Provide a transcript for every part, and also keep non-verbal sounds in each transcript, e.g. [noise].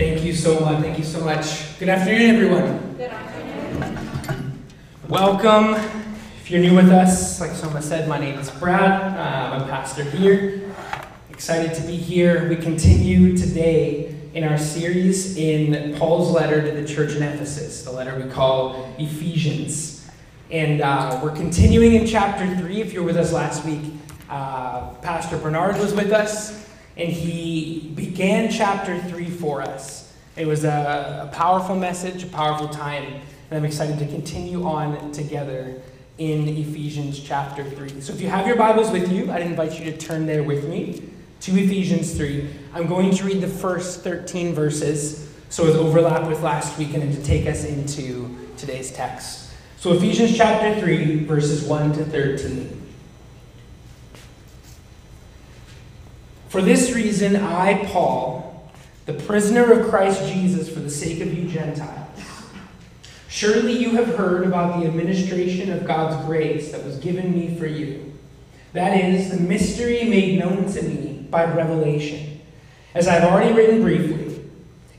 Thank you so much. Thank you so much. Good afternoon, everyone. Good afternoon. Welcome. If you're new with us, like Soma said, my name is Brad. Uh, I'm a pastor here. Excited to be here. We continue today in our series in Paul's letter to the church in Ephesus, the letter we call Ephesians. And uh, we're continuing in chapter 3. If you were with us last week, uh, Pastor Bernard was with us, and he began chapter 3 for us. It was a, a powerful message, a powerful time, and I'm excited to continue on together in Ephesians chapter 3. So if you have your Bibles with you, I'd invite you to turn there with me to Ephesians 3. I'm going to read the first 13 verses so as overlap with last week and to take us into today's text. So Ephesians chapter 3, verses 1 to 13. For this reason, I, Paul, the prisoner of Christ Jesus, for the sake of you Gentiles, surely you have heard about the administration of God's grace that was given me for you. That is, the mystery made known to me by revelation, as I've already written briefly.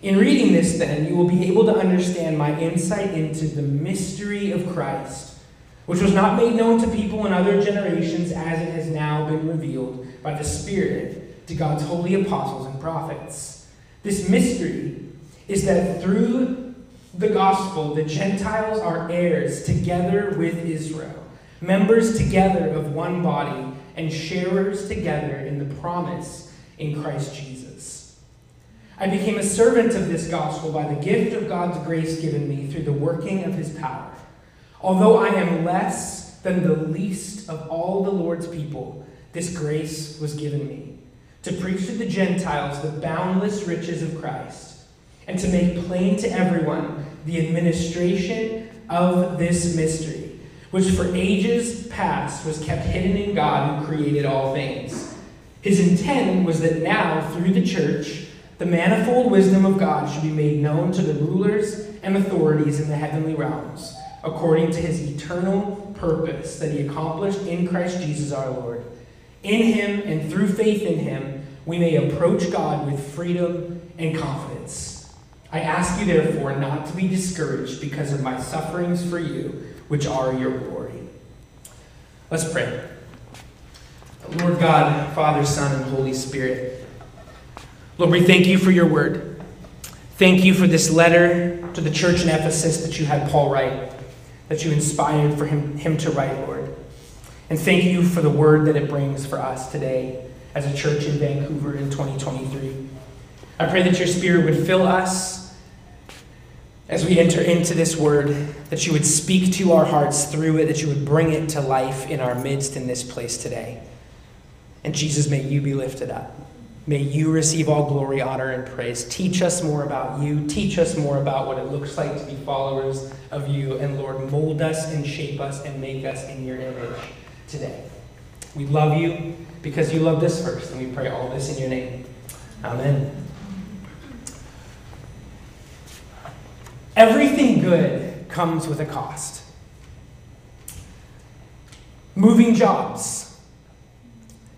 In reading this, then, you will be able to understand my insight into the mystery of Christ, which was not made known to people in other generations as it has now been revealed by the Spirit to God's holy apostles and prophets. This mystery is that through the gospel, the Gentiles are heirs together with Israel, members together of one body, and sharers together in the promise in Christ Jesus. I became a servant of this gospel by the gift of God's grace given me through the working of his power. Although I am less than the least of all the Lord's people, this grace was given me to preach to the Gentiles the boundless riches of Christ, and to make plain to everyone the administration of this mystery, which for ages past was kept hidden in God who created all things. His intent was that now, through the church, the manifold wisdom of God should be made known to the rulers and authorities in the heavenly realms, according to his eternal purpose that he accomplished in Christ Jesus our Lord. In him and through faith in him, we may approach God with freedom and confidence. I ask you, therefore, not to be discouraged because of my sufferings for you, which are your glory. Let's pray. Lord God, Father, Son, and Holy Spirit, Lord, we thank you for your word. Thank you for this letter to the church in Ephesus that you had Paul write, that you inspired for him, him to write, Lord. And thank you for the word that it brings for us today as a church in Vancouver in 2023. I pray that your spirit would fill us as we enter into this word, that you would speak to our hearts through it, that you would bring it to life in our midst in this place today. And Jesus, may you be lifted up. May you receive all glory, honor, and praise. Teach us more about you. Teach us more about what it looks like to be followers of you. And Lord, mold us and shape us and make us in your image today. We love you because you loved us first, and we pray all this in your name. Amen. Everything good comes with a cost. Moving jobs.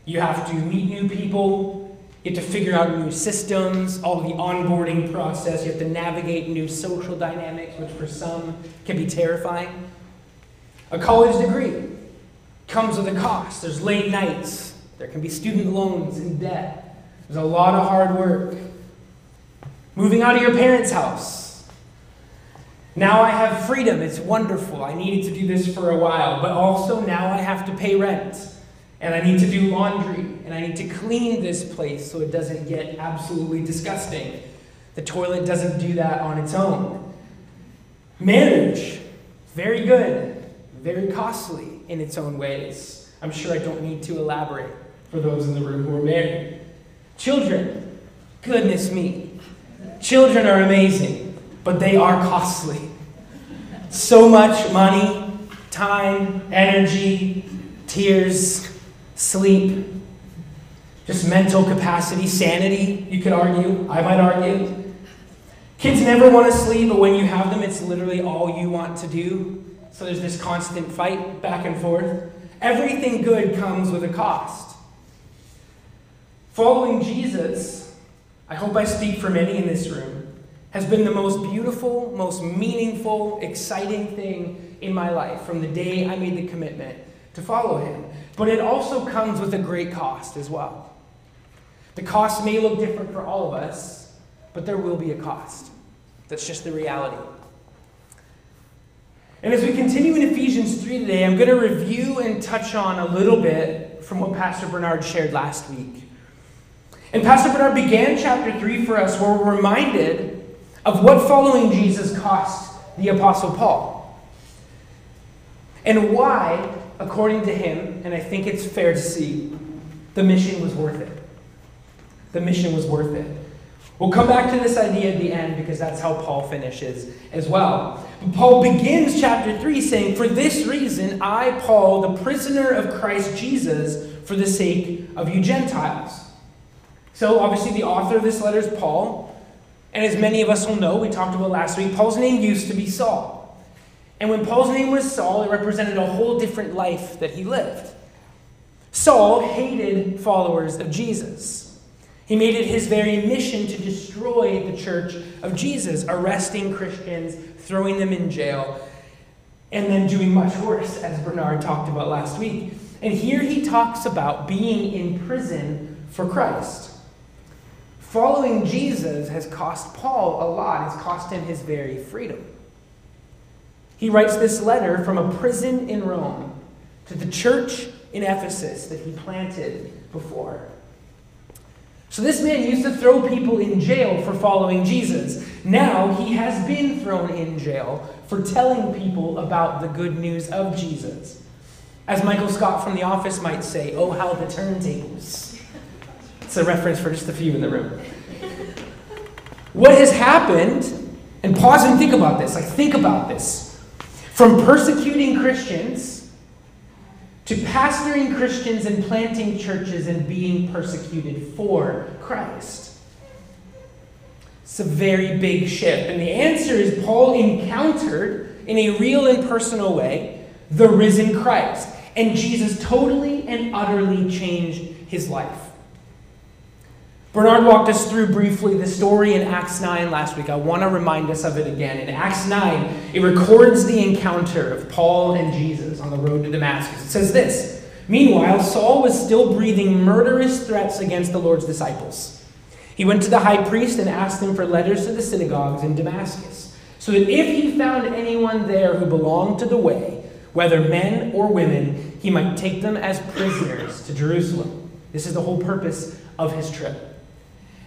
You have to meet new people. You have to figure out new systems, all the onboarding process. You have to navigate new social dynamics, which for some can be terrifying. A college degree comes with a cost. There's late nights. There can be student loans and debt. There's a lot of hard work. Moving out of your parents' house. Now I have freedom. It's wonderful. I needed to do this for a while, but also now I have to pay rent. And I need to do laundry. And I need to clean this place so it doesn't get absolutely disgusting. The toilet doesn't do that on its own. Marriage, very good, very costly in its own ways. I'm sure I don't need to elaborate for those in the room who are married. Children, goodness me. Children are amazing, but they are costly. So much money, time, energy, tears, sleep, just mental capacity, sanity, you could argue. I might argue. Kids never want to sleep, but when you have them, it's literally all you want to do. So there's this constant fight back and forth. Everything good comes with a cost. Following Jesus, I hope I speak for many in this room, has been the most beautiful, most meaningful, exciting thing in my life from the day I made the commitment to follow him. But it also comes with a great cost as well. The cost may look different for all of us, but there will be a cost. That's just the reality. And as we continue in Ephesians 3 today, I'm going to review and touch on a little bit from what Pastor Bernard shared last week. And Pastor Bernard began chapter 3 for us where we're reminded of what following Jesus cost the Apostle Paul. And why, according to him, and I think it's fair to see, the mission was worth it. The mission was worth it. We'll come back to this idea at the end because that's how Paul finishes as well. But Paul begins chapter 3 saying, For this reason, I, Paul, the prisoner of Christ Jesus, for the sake of you Gentiles. So, obviously, the author of this letter is Paul. And as many of us will know, we talked about last week, Paul's name used to be Saul. And when Paul's name was Saul, it represented a whole different life that he lived. Saul hated followers of Jesus. He made it his very mission to destroy the church of Jesus, arresting Christians, throwing them in jail, and then doing much worse, as Bernard talked about last week. And here he talks about being in prison for Christ. Following Jesus has cost Paul a lot, it's cost him his very freedom. He writes this letter from a prison in Rome to the church in Ephesus that he planted before. So this man used to throw people in jail for following Jesus. Now he has been thrown in jail for telling people about the good news of Jesus. As Michael Scott from The Office might say, oh, how the turntables. It's a reference for just a few in the room. What has happened, and pause and think about this, like think about this. From persecuting Christians to pastoring Christians and planting churches and being persecuted for Christ. It's a very big shift. And the answer is Paul encountered in a real and personal way the risen Christ. And Jesus totally and utterly changed his life. Bernard walked us through briefly the story in Acts 9 last week. I want to remind us of it again. In Acts 9, it records the encounter of Paul and Jesus on the road to Damascus. It says this Meanwhile, Saul was still breathing murderous threats against the Lord's disciples. He went to the high priest and asked him for letters to the synagogues in Damascus, so that if he found anyone there who belonged to the way, whether men or women, he might take them as prisoners to Jerusalem. This is the whole purpose of his trip.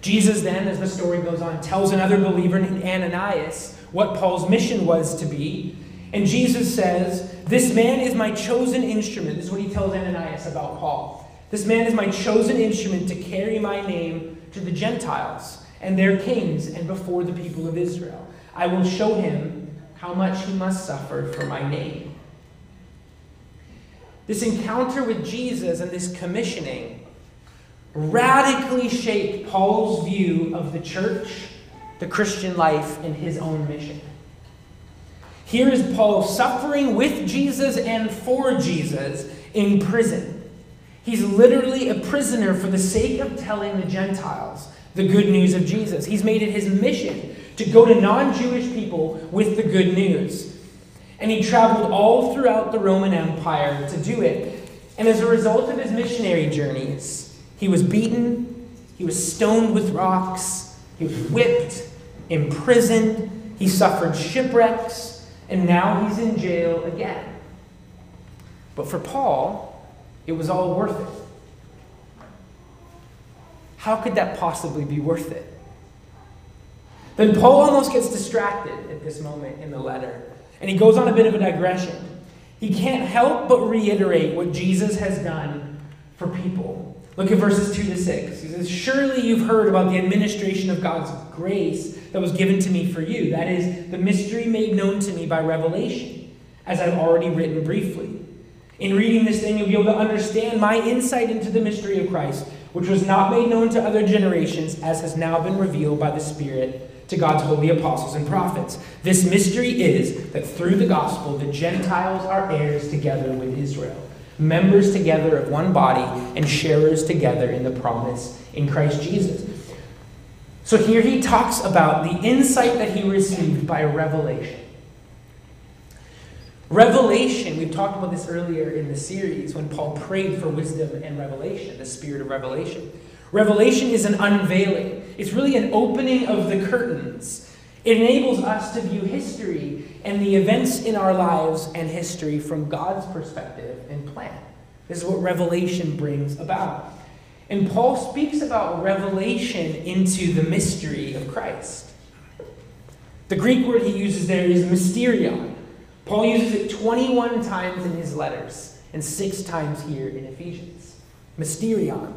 Jesus then, as the story goes on, tells another believer named Ananias what Paul's mission was to be. And Jesus says, This man is my chosen instrument. This is what he tells Ananias about Paul. This man is my chosen instrument to carry my name to the Gentiles and their kings and before the people of Israel. I will show him how much he must suffer for my name. This encounter with Jesus and this commissioning radically shaped Paul's view of the church, the Christian life, and his own mission. Here is Paul suffering with Jesus and for Jesus in prison. He's literally a prisoner for the sake of telling the Gentiles the good news of Jesus. He's made it his mission to go to non Jewish people with the good news. And he traveled all throughout the Roman Empire to do it. And as a result of his missionary journeys, he was beaten, he was stoned with rocks, he was whipped, imprisoned, he suffered shipwrecks, and now he's in jail again. But for Paul, it was all worth it. How could that possibly be worth it? Then Paul almost gets distracted at this moment in the letter, and he goes on a bit of a digression. He can't help but reiterate what Jesus has done for people. Look at verses 2 to 6. He says, Surely you've heard about the administration of God's grace that was given to me for you. That is, the mystery made known to me by revelation. as I've already written briefly. In reading this, thing, you'll be able to understand my insight into the mystery of Christ, which was not made known to other generations, as has now been revealed by the Spirit to God's holy apostles and prophets. This mystery is that through the gospel, the Gentiles are heirs together with Israel, members together of one body, and sharers together in the promise in Christ Jesus. So here he talks about the insight that he received by revelation. Revelation, we've talked about this earlier in the series when Paul prayed for wisdom and revelation, the spirit of revelation. Revelation is an unveiling, it's really an opening of the curtains. It enables us to view history and the events in our lives and history from God's perspective and plan. This is what revelation brings about. And Paul speaks about revelation into the mystery of Christ. The Greek word he uses there is mysterion. Paul uses it 21 times in his letters and six times here in Ephesians. Mysterion.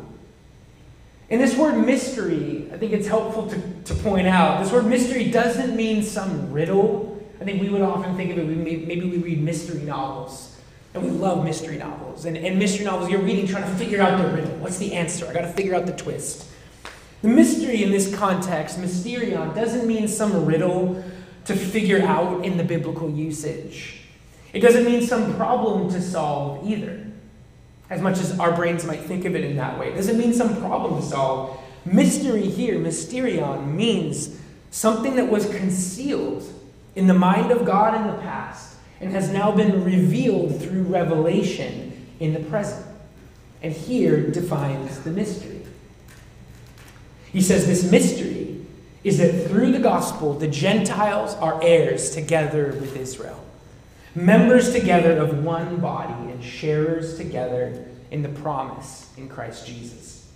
And this word mystery, I think it's helpful to, to point out, this word mystery doesn't mean some riddle. I think we would often think of it, maybe we read mystery novels. And we love mystery novels. And, and mystery novels, you're reading trying to figure out the riddle. What's the answer? I got to figure out the twist. The mystery in this context, mysterion, doesn't mean some riddle to figure out in the biblical usage. It doesn't mean some problem to solve either, as much as our brains might think of it in that way. It doesn't mean some problem to solve. Mystery here, mysterion, means something that was concealed in the mind of God in the past and has now been revealed through revelation in the present. And here defines the mystery. He says this mystery is that through the gospel, the Gentiles are heirs together with Israel, members together of one body, and sharers together in the promise in Christ Jesus.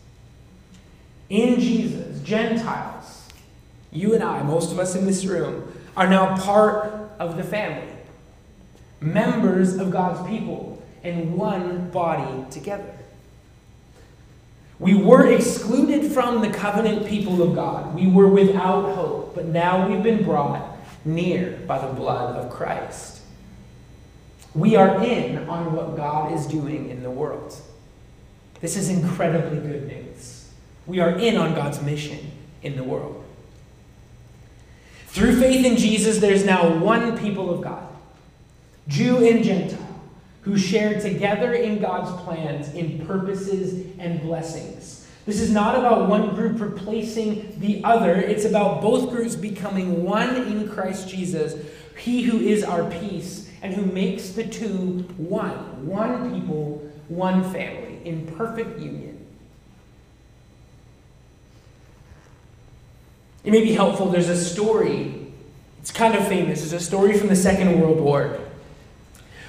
In Jesus, Gentiles, you and I, most of us in this room, are now part of the family members of God's people in one body together. We were excluded from the covenant people of God. We were without hope, but now we've been brought near by the blood of Christ. We are in on what God is doing in the world. This is incredibly good news. We are in on God's mission in the world. Through faith in Jesus, there's now one people of God. Jew and Gentile, who share together in God's plans in purposes and blessings. This is not about one group replacing the other, it's about both groups becoming one in Christ Jesus, He who is our peace and who makes the two one. One people, one family, in perfect union. It may be helpful. There's a story, it's kind of famous. It's a story from the Second World War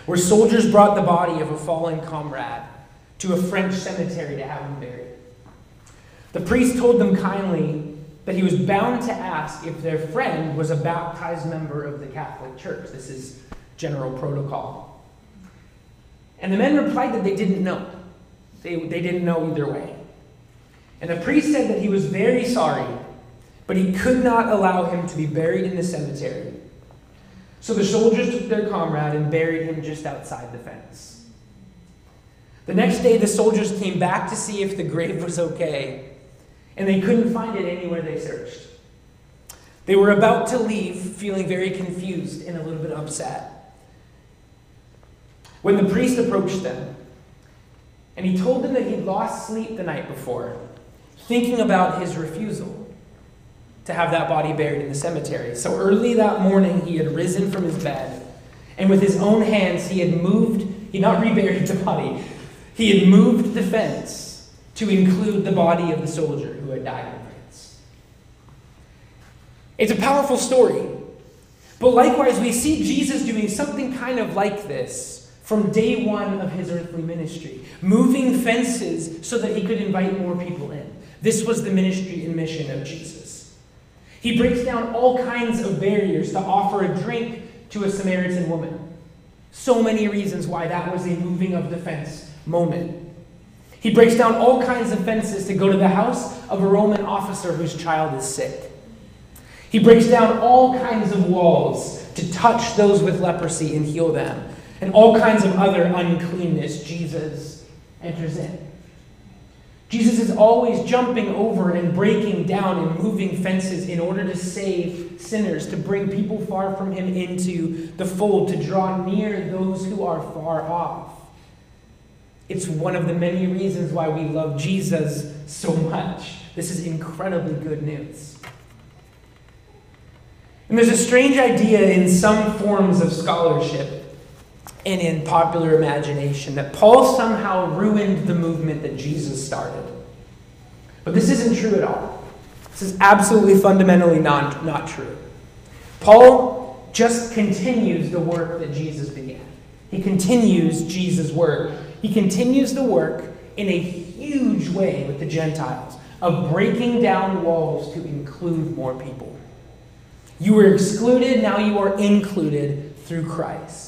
where soldiers brought the body of a fallen comrade to a French cemetery to have him buried. The priest told them kindly that he was bound to ask if their friend was a baptized member of the Catholic Church. This is general protocol. And the men replied that they didn't know. They, they didn't know either way. And the priest said that he was very sorry, but he could not allow him to be buried in the cemetery so the soldiers took their comrade and buried him just outside the fence. The next day, the soldiers came back to see if the grave was okay, and they couldn't find it anywhere they searched. They were about to leave, feeling very confused and a little bit upset. When the priest approached them, and he told them that he'd lost sleep the night before, thinking about his refusal to have that body buried in the cemetery. So early that morning, he had risen from his bed, and with his own hands, he had moved, he not reburied the body, he had moved the fence to include the body of the soldier who had died in France. It's a powerful story. But likewise, we see Jesus doing something kind of like this from day one of his earthly ministry, moving fences so that he could invite more people in. This was the ministry and mission of Jesus. He breaks down all kinds of barriers to offer a drink to a Samaritan woman. So many reasons why that was a moving of defense moment. He breaks down all kinds of fences to go to the house of a Roman officer whose child is sick. He breaks down all kinds of walls to touch those with leprosy and heal them. And all kinds of other uncleanness, Jesus enters in. Jesus is always jumping over and breaking down and moving fences in order to save sinners, to bring people far from him into the fold, to draw near those who are far off. It's one of the many reasons why we love Jesus so much. This is incredibly good news. And there's a strange idea in some forms of scholarship and in popular imagination that Paul somehow ruined the movement that Jesus started. But this isn't true at all. This is absolutely fundamentally non, not true. Paul just continues the work that Jesus began. He continues Jesus' work. He continues the work in a huge way with the Gentiles of breaking down walls to include more people. You were excluded, now you are included through Christ.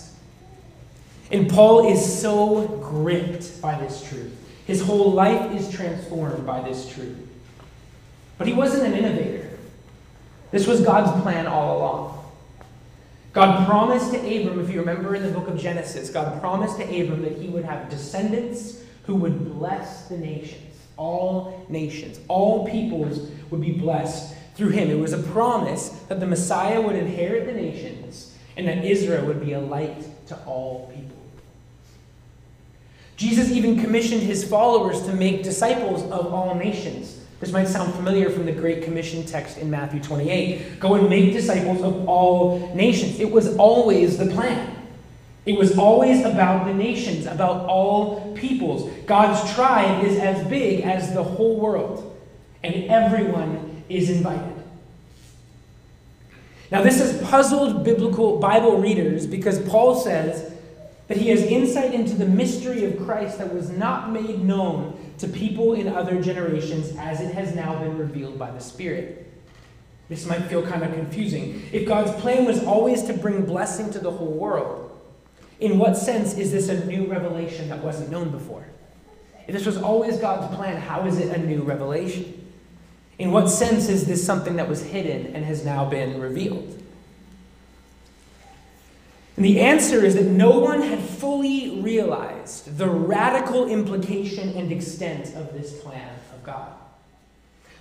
And Paul is so gripped by this truth. His whole life is transformed by this truth. But he wasn't an innovator. This was God's plan all along. God promised to Abram, if you remember in the book of Genesis, God promised to Abram that he would have descendants who would bless the nations. All nations, all peoples would be blessed through him. It was a promise that the Messiah would inherit the nations and that Israel would be a light to all people. Jesus even commissioned his followers to make disciples of all nations. This might sound familiar from the Great Commission text in Matthew 28. Go and make disciples of all nations. It was always the plan. It was always about the nations, about all peoples. God's tribe is as big as the whole world, and everyone is invited. Now, this has puzzled biblical Bible readers because Paul says that he has insight into the mystery of Christ that was not made known to people in other generations as it has now been revealed by the Spirit. This might feel kind of confusing. If God's plan was always to bring blessing to the whole world, in what sense is this a new revelation that wasn't known before? If this was always God's plan, how is it a new revelation? In what sense is this something that was hidden and has now been revealed? And the answer is that no one had fully realized the radical implication and extent of this plan of God.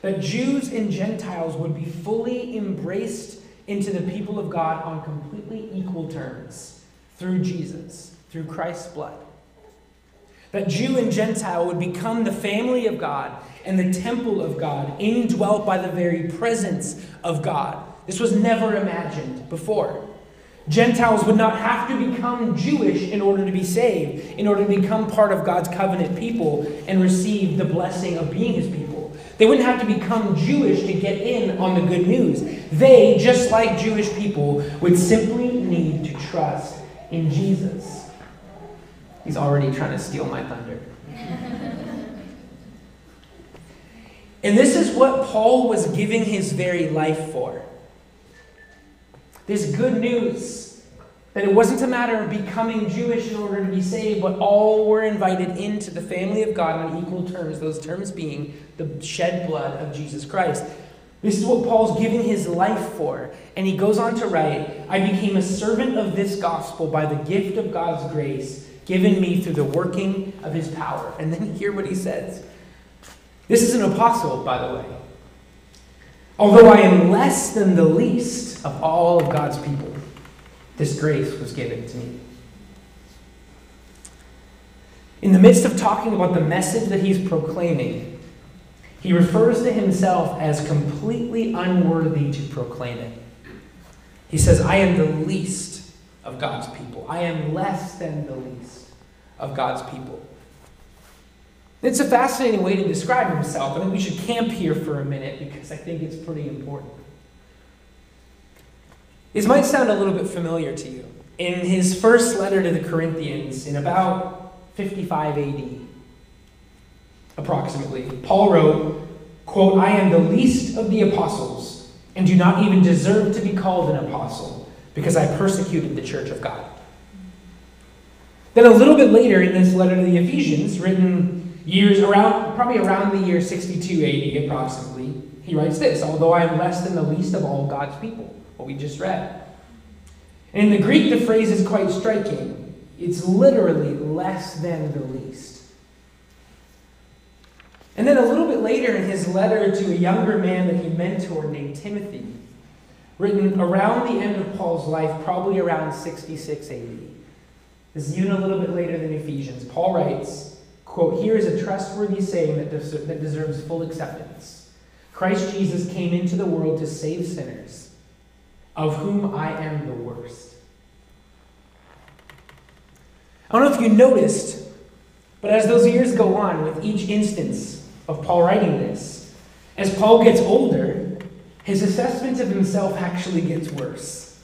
That Jews and Gentiles would be fully embraced into the people of God on completely equal terms through Jesus, through Christ's blood. That Jew and Gentile would become the family of God and the temple of God, indwelt by the very presence of God. This was never imagined before. Gentiles would not have to become Jewish in order to be saved, in order to become part of God's covenant people and receive the blessing of being his people. They wouldn't have to become Jewish to get in on the good news. They, just like Jewish people, would simply need to trust in Jesus. He's already trying to steal my thunder. and this is what Paul was giving his very life for this good news that it wasn't a matter of becoming Jewish in order to be saved, but all were invited into the family of God on equal terms, those terms being the shed blood of Jesus Christ. This is what Paul's giving his life for. And he goes on to write I became a servant of this gospel by the gift of God's grace given me through the working of his power. And then hear what he says. This is an apostle, by the way. Although I am less than the least of all of God's people, this grace was given to me. In the midst of talking about the message that he's proclaiming, he refers to himself as completely unworthy to proclaim it. He says, I am the least of God's people. I am less than the least of God's people. It's a fascinating way to describe himself. I think we should camp here for a minute because I think it's pretty important. This might sound a little bit familiar to you. In his first letter to the Corinthians, in about 55 AD, approximately, Paul wrote, quote, I am the least of the apostles and do not even deserve to be called an apostle because I persecuted the church of God. Then a little bit later in this letter to the Ephesians, written Years around, probably around the year 62 AD, approximately, he writes this Although I am less than the least of all God's people, what we just read. In the Greek, the phrase is quite striking. It's literally less than the least. And then a little bit later in his letter to a younger man that he mentored named Timothy, written around the end of Paul's life, probably around 66 AD. This is even a little bit later than Ephesians. Paul writes, quote, Here is a trustworthy saying that, des- that deserves full acceptance. Christ Jesus came into the world to save sinners, of whom I am the worst. I don't know if you noticed, but as those years go on, with each instance of Paul writing this, as Paul gets older, his assessment of himself actually gets worse.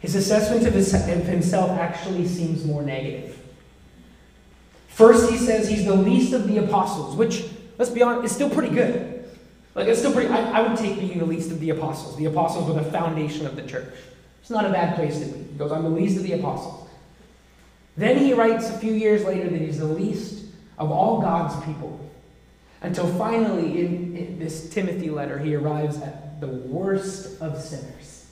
His assessment of, his, of himself actually seems more negative. First, he says he's the least of the apostles, which, let's be honest, is still pretty good. Like, it's still pretty, I, I would take being the least of the apostles. The apostles were the foundation of the church. It's not a bad place to be. He goes, I'm the least of the apostles. Then he writes a few years later that he's the least of all God's people. Until finally, in, in this Timothy letter, he arrives at the worst of sinners.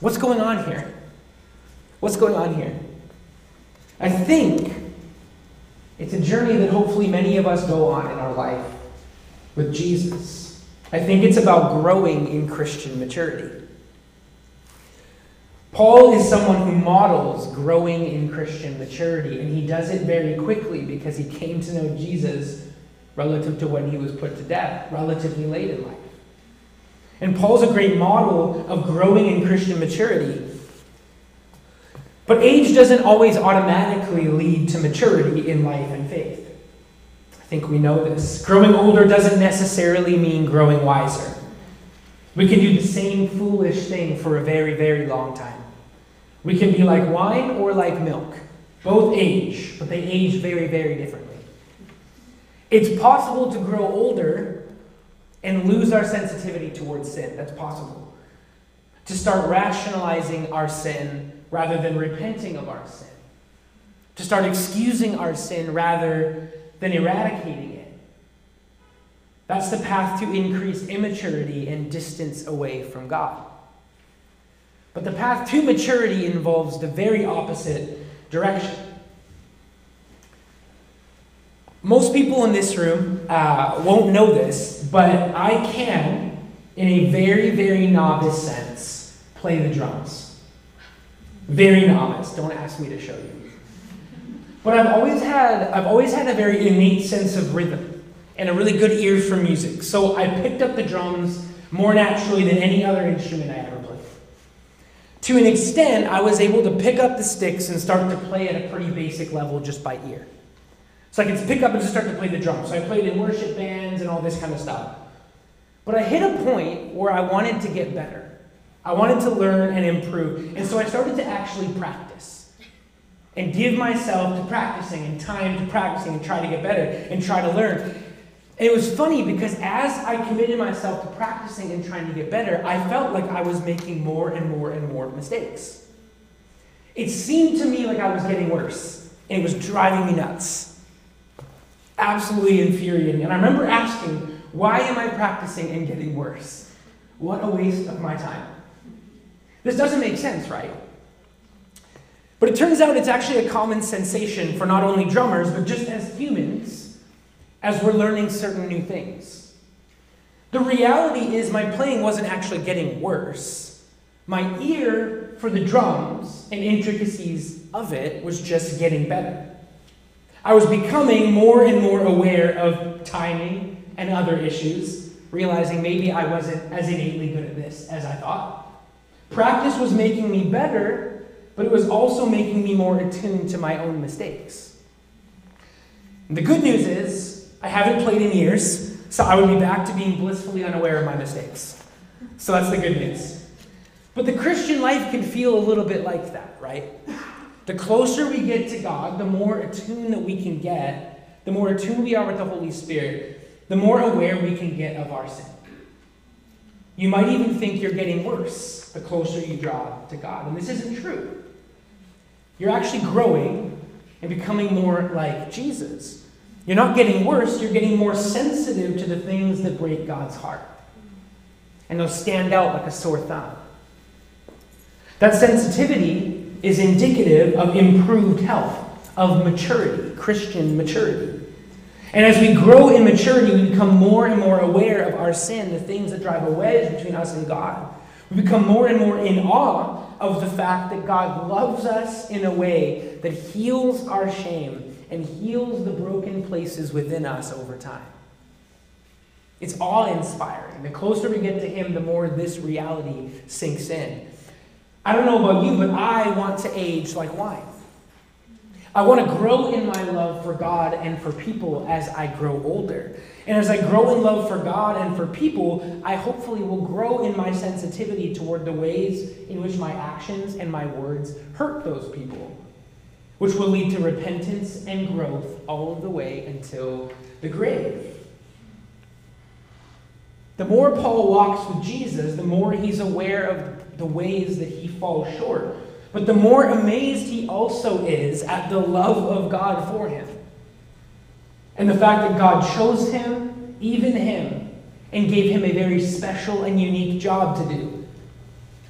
What's going on here? What's going on here? I think it's a journey that hopefully many of us go on in our life with Jesus. I think it's about growing in Christian maturity. Paul is someone who models growing in Christian maturity, and he does it very quickly because he came to know Jesus relative to when he was put to death, relatively late in life. And Paul's a great model of growing in Christian maturity. But age doesn't always automatically lead to maturity in life and faith. I think we know this. Growing older doesn't necessarily mean growing wiser. We can do the same foolish thing for a very, very long time. We can be like wine or like milk. Both age, but they age very, very differently. It's possible to grow older and lose our sensitivity towards sin. That's possible. To start rationalizing our sin rather than repenting of our sin. To start excusing our sin rather than eradicating it. That's the path to increased immaturity and distance away from God. But the path to maturity involves the very opposite direction. Most people in this room uh, won't know this, but I can, in a very, very novice sense, play the drums. Very novice. Don't ask me to show you. But I've always had, I've always had a very innate sense of rhythm and a really good ear for music. So I picked up the drums more naturally than any other instrument I ever played. To an extent, I was able to pick up the sticks and start to play at a pretty basic level just by ear. So I could pick up and just start to play the drums. So I played in worship bands and all this kind of stuff. But I hit a point where I wanted to get better. I wanted to learn and improve. And so I started to actually practice and give myself to practicing and time to practicing and try to get better and try to learn. And it was funny because as I committed myself to practicing and trying to get better, I felt like I was making more and more and more mistakes. It seemed to me like I was getting worse, and it was driving me nuts absolutely infuriating. And I remember asking, why am I practicing and getting worse? What a waste of my time. This doesn't make sense, right? But it turns out it's actually a common sensation for not only drummers, but just as humans as we're learning certain new things. The reality is, my playing wasn't actually getting worse. My ear for the drums and intricacies of it was just getting better. I was becoming more and more aware of timing and other issues, realizing maybe I wasn't as innately good at this as I thought. Practice was making me better, but it was also making me more attuned to my own mistakes. And the good news is, I haven't played in years, so I would be back to being blissfully unaware of my mistakes. So that's the good news. But the Christian life can feel a little bit like that, right? The closer we get to God, the more attuned that we can get, the more attuned we are with the Holy Spirit, the more aware we can get of our sin. You might even think you're getting worse the closer you draw to God. And this isn't true. You're actually growing and becoming more like Jesus. You're not getting worse, you're getting more sensitive to the things that break God's heart. And they'll stand out like a sore thumb. That sensitivity is indicative of improved health, of maturity, Christian maturity. And as we grow in maturity, we become more and more aware of our sin, the things that drive a wedge between us and God. We become more and more in awe of the fact that God loves us in a way that heals our shame and heals the broken places within us over time. It's awe inspiring. The closer we get to Him, the more this reality sinks in. I don't know about you, but I want to age like wine. I want to grow in my love for God and for people as I grow older. And as I grow in love for God and for people, I hopefully will grow in my sensitivity toward the ways in which my actions and my words hurt those people, which will lead to repentance and growth all of the way until the grave. The more Paul walks with Jesus, the more he's aware of the ways that he falls short. But the more amazed he also is at the love of God for him. And the fact that God chose him, even him, and gave him a very special and unique job to do.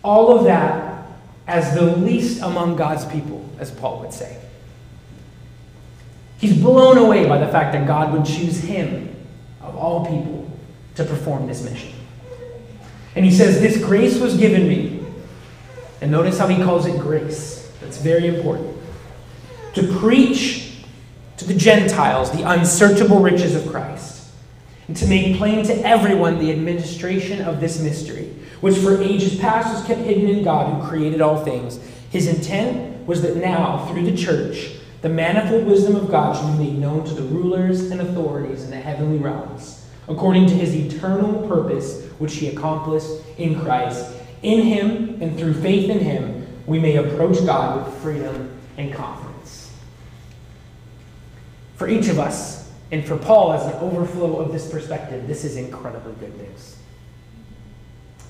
All of that as the least among God's people, as Paul would say. He's blown away by the fact that God would choose him, of all people, to perform this mission. And he says, This grace was given me. And notice how he calls it grace. That's very important. To preach to the Gentiles the unsearchable riches of Christ, and to make plain to everyone the administration of this mystery, which for ages past was kept hidden in God who created all things. His intent was that now, through the church, the manifold wisdom of God should be made known to the rulers and authorities in the heavenly realms according to his eternal purpose, which he accomplished in Christ. In him and through faith in him, we may approach God with freedom and confidence. For each of us, and for Paul as an overflow of this perspective, this is incredibly good news.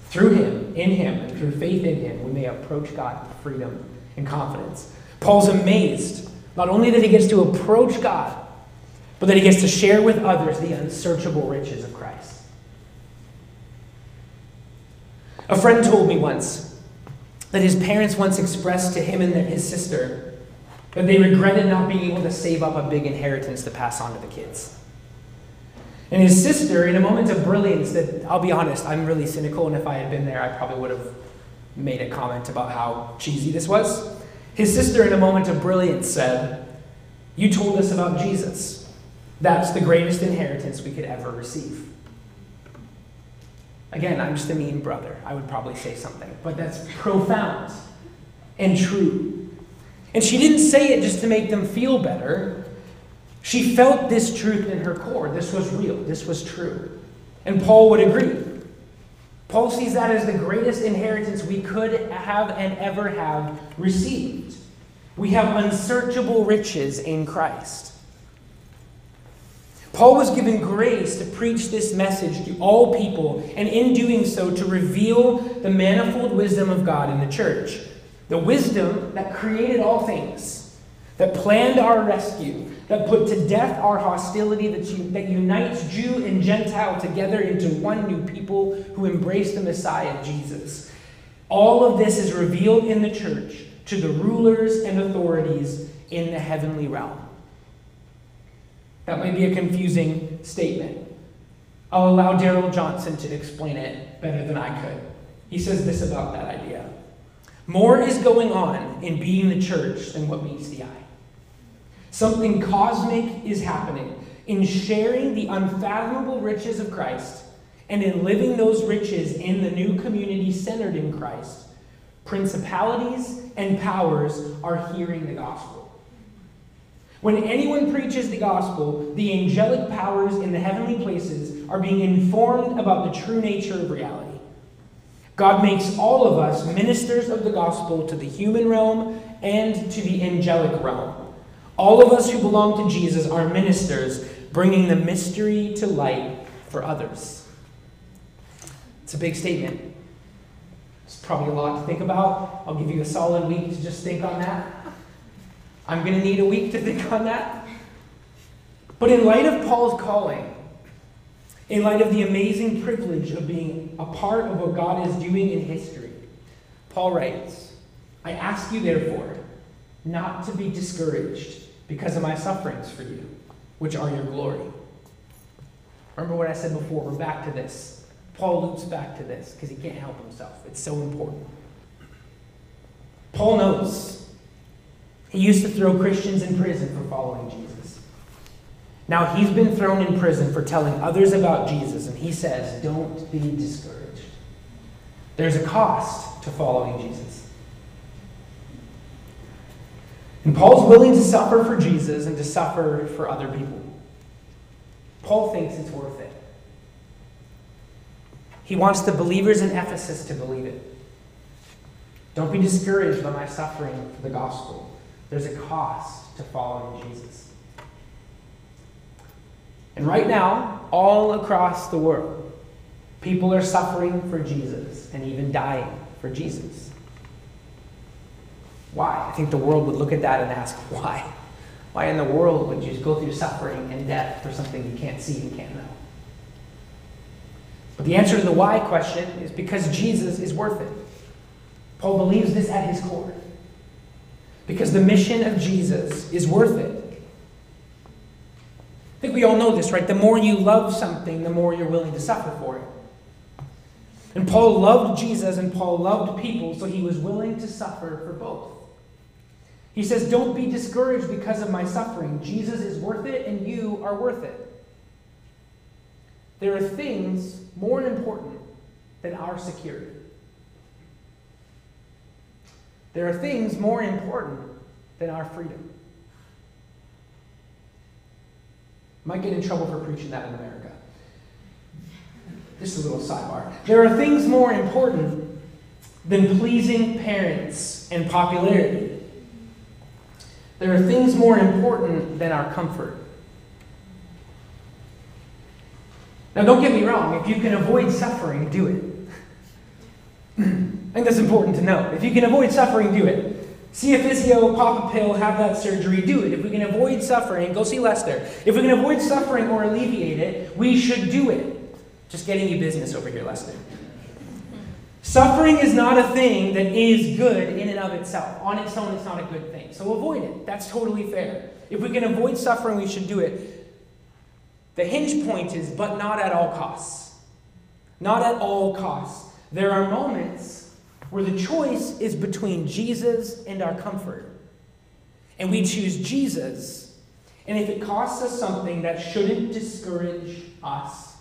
Through him, in him, and through faith in him, we may approach God with freedom and confidence. Paul's amazed, not only that he gets to approach God, but that he gets to share with others the unsearchable riches of Christ. A friend told me once that his parents once expressed to him and his sister that they regretted not being able to save up a big inheritance to pass on to the kids. And his sister, in a moment of brilliance, that I'll be honest, I'm really cynical, and if I had been there, I probably would have made a comment about how cheesy this was. His sister, in a moment of brilliance, said, You told us about Jesus. That's the greatest inheritance we could ever receive. Again, I'm just a mean brother. I would probably say something, but that's profound and true. And she didn't say it just to make them feel better. She felt this truth in her core. This was real. This was true. And Paul would agree. Paul sees that as the greatest inheritance we could have and ever have received. We have unsearchable riches in Christ. Paul was given grace to preach this message to all people, and in doing so, to reveal the manifold wisdom of God in the church. The wisdom that created all things, that planned our rescue, that put to death our hostility, that, that unites Jew and Gentile together into one new people who embrace the Messiah, Jesus. All of this is revealed in the church to the rulers and authorities in the heavenly realm. That might be a confusing statement. I'll allow Darrell Johnson to explain it better than I could. He says this about that idea More is going on in being the church than what meets the eye. Something cosmic is happening in sharing the unfathomable riches of Christ and in living those riches in the new community centered in Christ. Principalities and powers are hearing the gospel. When anyone preaches the gospel, the angelic powers in the heavenly places are being informed about the true nature of reality. God makes all of us ministers of the gospel to the human realm and to the angelic realm. All of us who belong to Jesus are ministers, bringing the mystery to light for others. It's a big statement. It's probably a lot to think about. I'll give you a solid week to just think on that. I'm going to need a week to think on that. But in light of Paul's calling, in light of the amazing privilege of being a part of what God is doing in history, Paul writes I ask you, therefore, not to be discouraged because of my sufferings for you, which are your glory. Remember what I said before? We're back to this. Paul loops back to this because he can't help himself. It's so important. Paul knows. He used to throw Christians in prison for following Jesus. Now he's been thrown in prison for telling others about Jesus, and he says, Don't be discouraged. There's a cost to following Jesus. And Paul's willing to suffer for Jesus and to suffer for other people. Paul thinks it's worth it. He wants the believers in Ephesus to believe it. Don't be discouraged by my suffering for the gospel. There's a cost to following Jesus. And right now, all across the world, people are suffering for Jesus and even dying for Jesus. Why? I think the world would look at that and ask, why? Why in the world would you go through suffering and death for something you can't see and can't know? But the answer to the why question is because Jesus is worth it. Paul believes this at his core. Because the mission of Jesus is worth it. I think we all know this, right? The more you love something, the more you're willing to suffer for it. And Paul loved Jesus and Paul loved people, so he was willing to suffer for both. He says, Don't be discouraged because of my suffering. Jesus is worth it, and you are worth it. There are things more important than our security. There are things more important than our freedom. Might get in trouble for preaching that in America. Just a little sidebar. There are things more important than pleasing parents and popularity. There are things more important than our comfort. Now, don't get me wrong, if you can avoid suffering, do it. [clears throat] I think that's important to know. If you can avoid suffering, do it. See a physio, pop a pill, have that surgery, do it. If we can avoid suffering, go see Lester. If we can avoid suffering or alleviate it, we should do it. Just getting you business over here, Lester. Suffering is not a thing that is good in and of itself. On its own, it's not a good thing. So avoid it. That's totally fair. If we can avoid suffering, we should do it. The hinge point is, but not at all costs. Not at all costs. There are moments where the choice is between Jesus and our comfort. And we choose Jesus. And if it costs us something that shouldn't discourage us,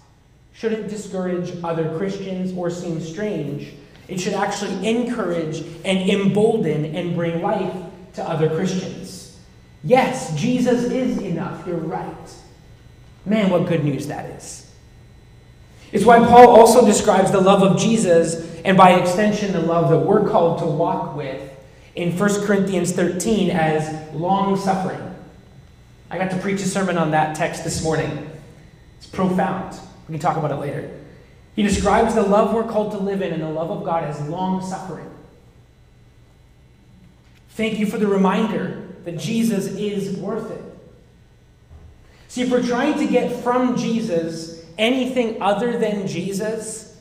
shouldn't discourage other Christians or seem strange. It should actually encourage and embolden and bring life to other Christians. Yes, Jesus is enough. You're right. Man, what good news that is. It's why Paul also describes the love of Jesus, and by extension, the love that we're called to walk with in 1 Corinthians 13 as long suffering. I got to preach a sermon on that text this morning. It's profound. We can talk about it later. He describes the love we're called to live in and the love of God as long suffering. Thank you for the reminder that Jesus is worth it. See, if we're trying to get from Jesus anything other than Jesus,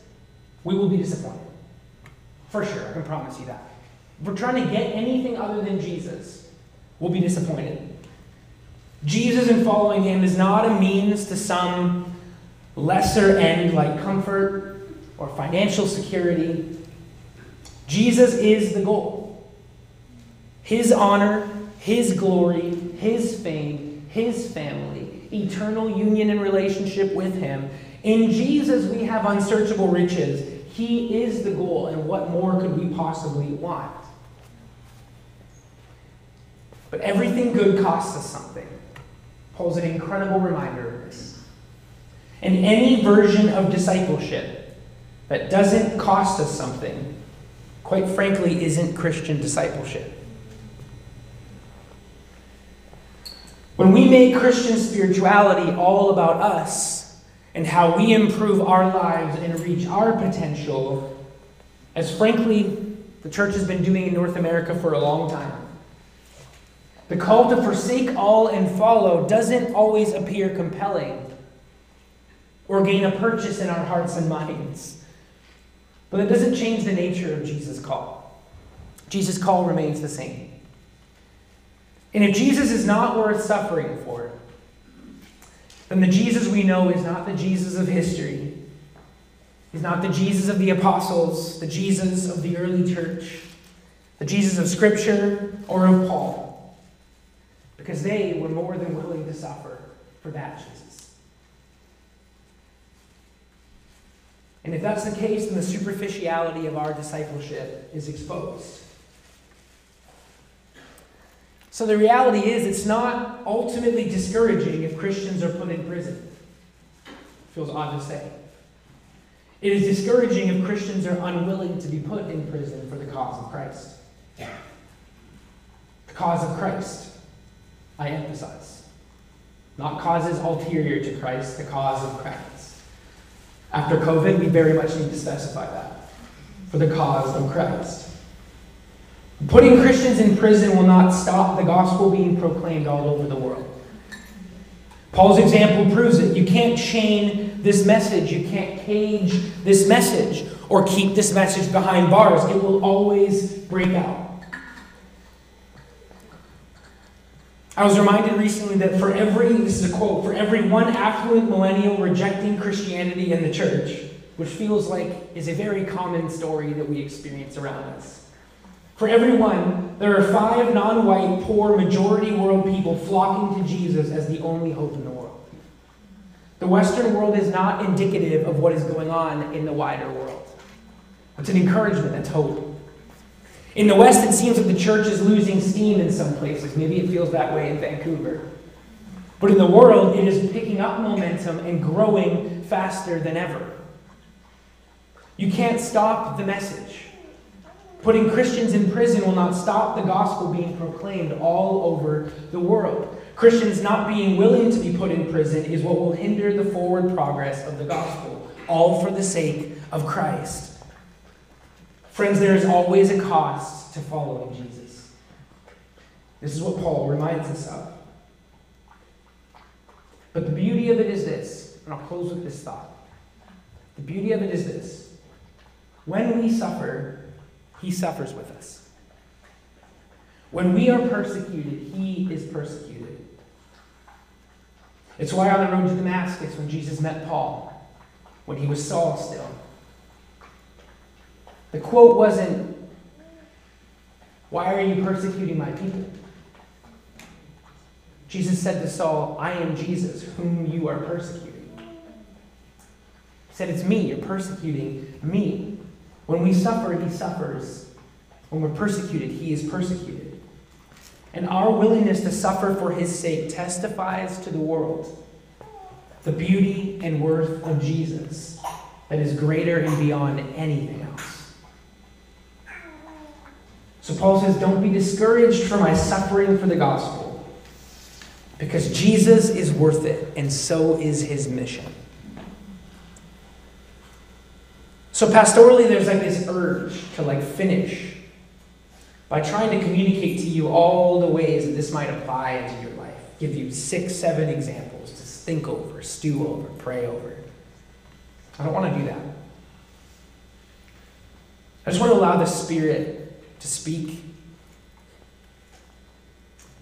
we will be disappointed. For sure, I can promise you that. If we're trying to get anything other than Jesus, we'll be disappointed. Jesus and following him is not a means to some lesser end like comfort or financial security. Jesus is the goal. His honor, His glory, His fame, His family, eternal union and relationship with Him. In Jesus, we have unsearchable riches. He is the goal, and what more could we possibly want? But everything good costs us something. Paul's an incredible reminder of this. And any version of discipleship that doesn't cost us something, quite frankly, isn't Christian discipleship. When we make Christian spirituality all about us and how we improve our lives and reach our potential, as frankly the church has been doing in North America for a long time, the call to forsake all and follow doesn't always appear compelling or gain a purchase in our hearts and minds. But it doesn't change the nature of Jesus' call. Jesus' call remains the same. And if Jesus is not worth suffering for, then the Jesus we know is not the Jesus of history. He's not the Jesus of the apostles, the Jesus of the early church, the Jesus of Scripture, or of Paul. Because they were more than willing to suffer for that Jesus. And if that's the case, then the superficiality of our discipleship is exposed. So the reality is, it's not ultimately discouraging if Christians are put in prison. Feels odd to say. It is discouraging if Christians are unwilling to be put in prison for the cause of Christ. The cause of Christ, I emphasize. Not causes ulterior to Christ, the cause of Christ. After COVID, we very much need to specify that. For the cause of Christ. Putting Christians in prison will not stop the gospel being proclaimed all over the world. Paul's example proves it. You can't chain this message, you can't cage this message, or keep this message behind bars. It will always break out. I was reminded recently that for every, this is a quote, for every one affluent millennial rejecting Christianity in the church, which feels like is a very common story that we experience around us. For everyone, there are five non white, poor, majority world people flocking to Jesus as the only hope in the world. The Western world is not indicative of what is going on in the wider world. It's an encouragement, that's hope. In the West, it seems like the church is losing steam in some places. Maybe it feels that way in Vancouver. But in the world, it is picking up momentum and growing faster than ever. You can't stop the message. Putting Christians in prison will not stop the gospel being proclaimed all over the world. Christians not being willing to be put in prison is what will hinder the forward progress of the gospel, all for the sake of Christ. Friends, there is always a cost to following Jesus. This is what Paul reminds us of. But the beauty of it is this, and I'll close with this thought. The beauty of it is this. When we suffer, he suffers with us. When we are persecuted, he is persecuted. It's why on the road to Damascus, when Jesus met Paul, when he was Saul still, the quote wasn't, Why are you persecuting my people? Jesus said to Saul, I am Jesus, whom you are persecuting. He said, It's me, you're persecuting me. When we suffer, he suffers. When we're persecuted, he is persecuted. And our willingness to suffer for his sake testifies to the world the beauty and worth of Jesus that is greater and beyond anything else. So Paul says, Don't be discouraged for my suffering for the gospel, because Jesus is worth it, and so is his mission. So pastorally, there's like this urge to like finish by trying to communicate to you all the ways that this might apply into your life. Give you six, seven examples to think over, stew over, pray over. I don't want to do that. I just want to allow the Spirit to speak,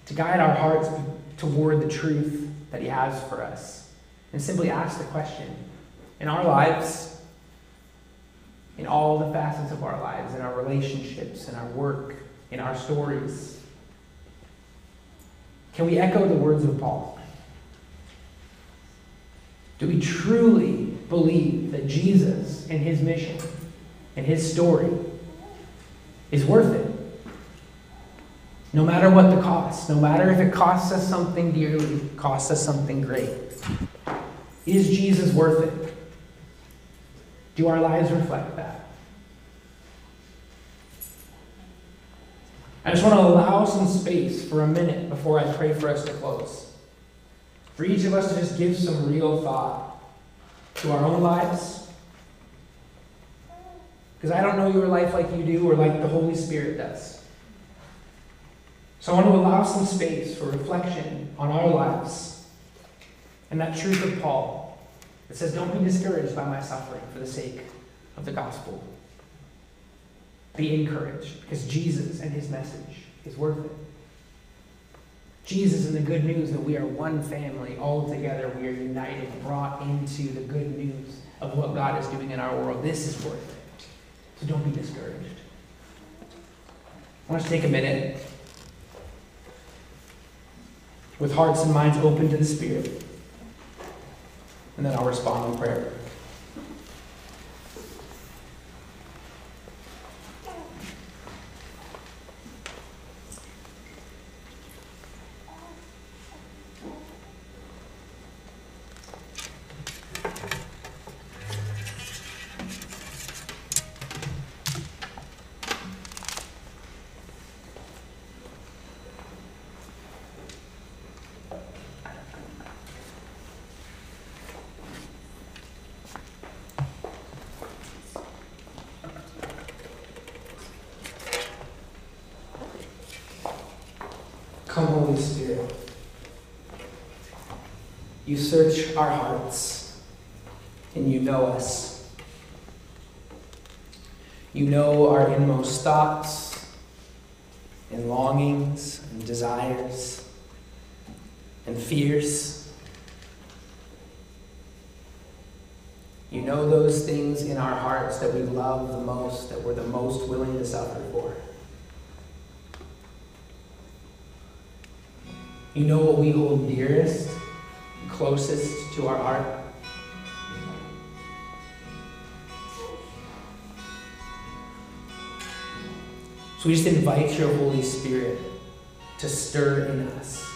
to guide our hearts toward the truth that He has for us, and simply ask the question in our lives in all the facets of our lives, in our relationships, in our work, in our stories. Can we echo the words of Paul? Do we truly believe that Jesus and his mission and his story is worth it? No matter what the cost, no matter if it costs us something dearly, costs us something great. Is Jesus worth it? Do our lives reflect that? I just want to allow some space for a minute before I pray for us to close. For each of us to just give some real thought to our own lives. Because I don't know your life like you do or like the Holy Spirit does. So I want to allow some space for reflection on our lives and that truth of Paul it says, Don't be discouraged by my suffering for the sake of the gospel. Be encouraged because Jesus and his message is worth it. Jesus and the good news that we are one family, all together, we are united, brought into the good news of what God is doing in our world. This is worth it. So don't be discouraged. I want to take a minute with hearts and minds open to the Spirit, and then I'll respond in prayer. Come, Holy Spirit. You search our hearts and you know us. You know our inmost thoughts and longings and desires and fears. You know those things in our hearts that we love the most, that we're the most willing to suffer for. You know what we hold dearest, closest to our heart? So we just invite your Holy Spirit to stir in us.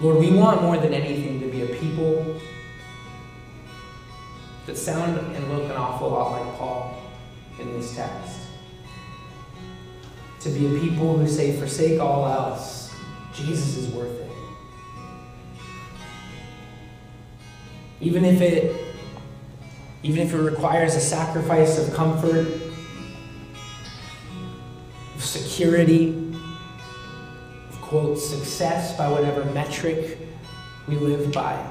Lord, we want more than anything to be a people that sound and look an awful lot like Paul in this text to be a people who say, forsake all else. Jesus is worth it. Even if it even if it requires a sacrifice of comfort, of security, of quote, success by whatever metric we live by.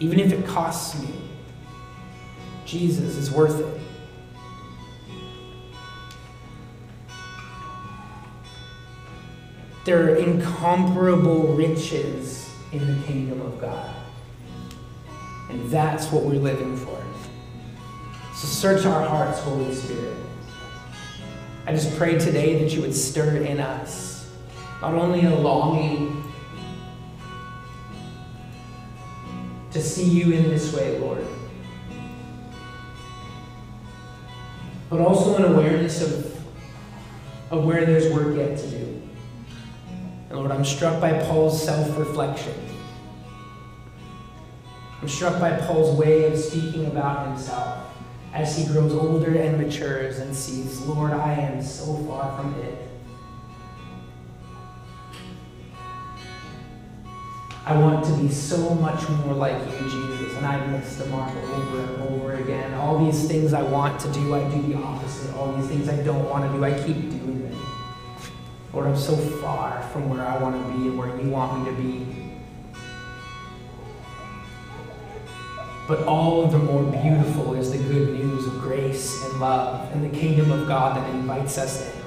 Even if it costs me, Jesus is worth it. There are incomparable riches in the kingdom of God. And that's what we're living for. So search our hearts, Holy Spirit. I just pray today that you would stir in us not only a longing to see you in this way, Lord, but also an awareness of, of where there's work yet to do. And Lord, I'm struck by Paul's self reflection. I'm struck by Paul's way of speaking about himself as he grows older and matures and sees, Lord, I am so far from it. I want to be so much more like you, Jesus, and I miss the mark over and over again. All these things I want to do, I do the opposite. All these things I don't want to do, I keep doing them. Lord, I'm so far from where I want to be and where you want me to be. But all the more beautiful is the good news of grace and love and the kingdom of God that invites us in.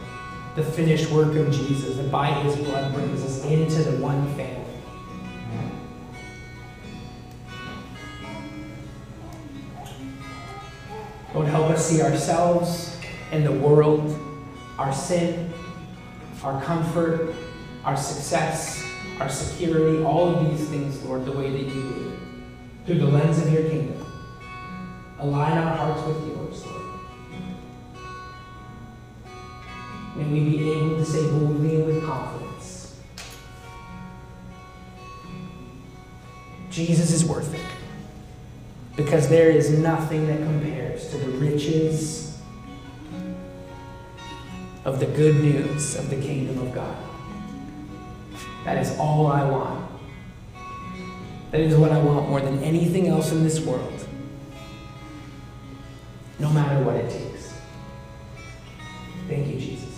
The finished work of Jesus that by his blood brings us into the one family. Lord, help us see ourselves and the world, our sin, our comfort, our success, our security, all of these things, Lord, the way that you do, through the lens of your kingdom. Align our hearts with yours, Lord. May we be able to say boldly and with confidence, Jesus is worth it. Because there is nothing that compares to the riches of the good news of the kingdom of God. That is all I want. That is what I want more than anything else in this world. No matter what it takes. Thank you, Jesus.